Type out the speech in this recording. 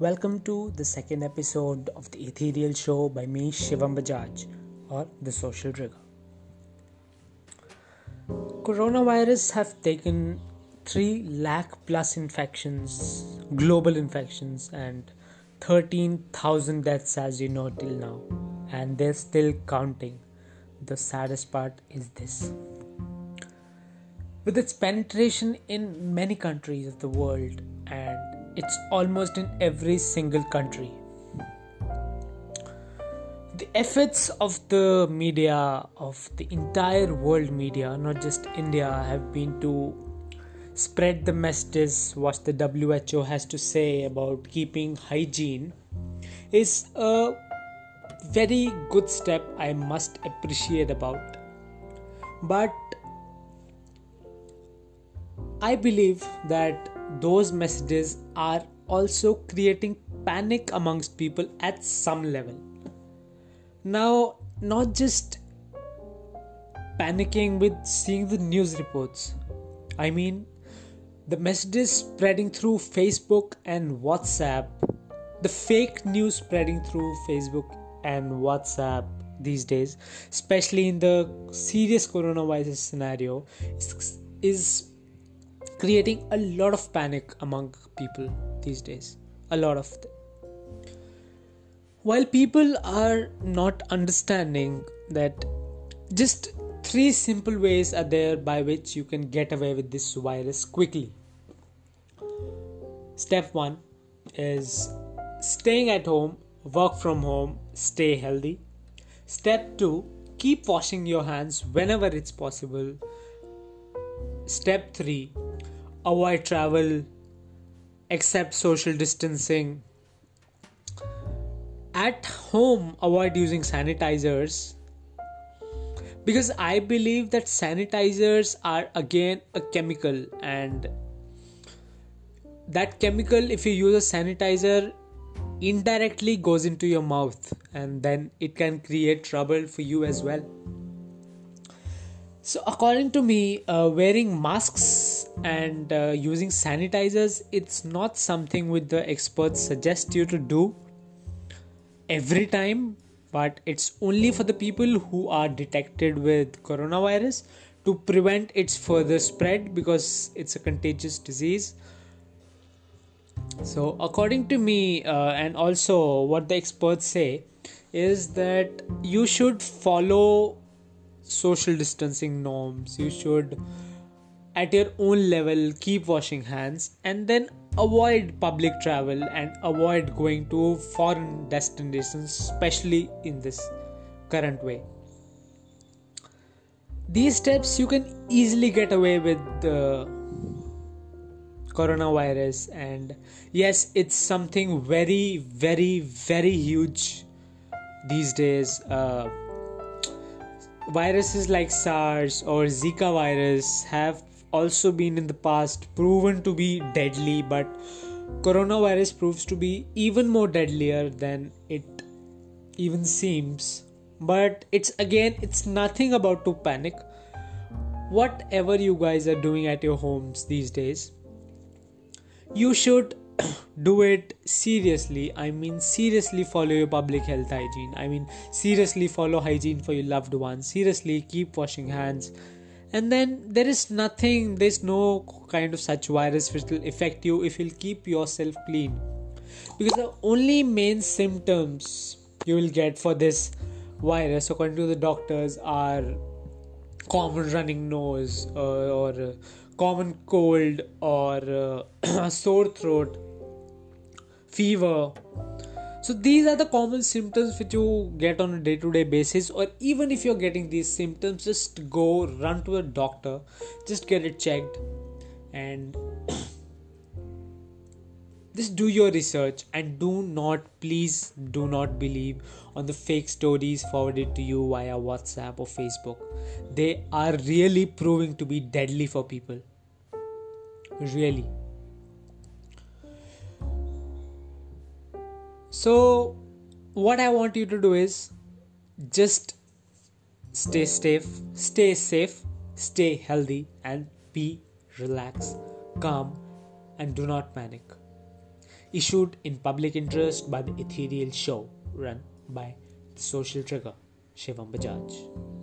Welcome to the second episode of the Ethereal Show by me, Shivam Bajaj, or The Social Trigger. Coronavirus have taken 3 lakh plus infections, global infections, and 13,000 deaths as you know till now, and they're still counting. The saddest part is this. With its penetration in many countries of the world it's almost in every single country. The efforts of the media, of the entire world media, not just India, have been to spread the messages what the WHO has to say about keeping hygiene is a very good step I must appreciate about. But I believe that those messages are also creating panic amongst people at some level. Now, not just panicking with seeing the news reports. I mean, the messages spreading through Facebook and WhatsApp, the fake news spreading through Facebook and WhatsApp these days, especially in the serious coronavirus scenario, is, creating a lot of panic among people these days. A lot of them. While people are not understanding that just three simple ways are there by which you can get away with this virus quickly. Step one is staying at home, work from home, stay healthy. Step two, keep washing your hands whenever it's possible. Step three, avoid travel, accept social distancing. At home, avoid using sanitizers because I believe that sanitizers are again a chemical, and that chemical, if you use a sanitizer, indirectly goes into your mouth, and then it can create trouble for you as well. So, according to me, uh, wearing masks and uh, using sanitizers, it's not something which the experts suggest you to do every time, but it's only for the people who are detected with coronavirus to prevent its further spread because it's a contagious disease. So, according to me, uh, and also what the experts say, is that you should follow social distancing norms you should at your own level keep washing hands and then avoid public travel and avoid going to foreign destinations especially in this current way. These steps you can easily get away with the coronavirus and yes it's something very very very huge these days. Uh, Viruses like SARS or Zika virus have also been in the past proven to be deadly, but coronavirus proves to be even more deadlier than it even seems. But it's again, it's nothing about to panic. Whatever you guys are doing at your homes these days, you should do it seriously i mean seriously follow your public health hygiene i mean seriously follow hygiene for your loved ones seriously keep washing hands and then there is nothing there's no kind of such virus which will affect you if you'll keep yourself clean. Because the only main symptoms you will get for this virus according to the doctors are common running nose uh, or uh, common cold or uh, sore throat fever so these are the common symptoms which you get on a day-to-day basis or even if you're getting these symptoms just go run to a doctor just get it checked and just do your research and do not please do not believe on the fake stories forwarded to you via whatsapp or facebook. They are really proving to be deadly for people. Really So, what I want you to do is just stay safe, stay safe, stay healthy, and be relaxed, calm, and do not panic. issued in public interest by the Ethereal Show, run by the social trigger Shivam Bajaj.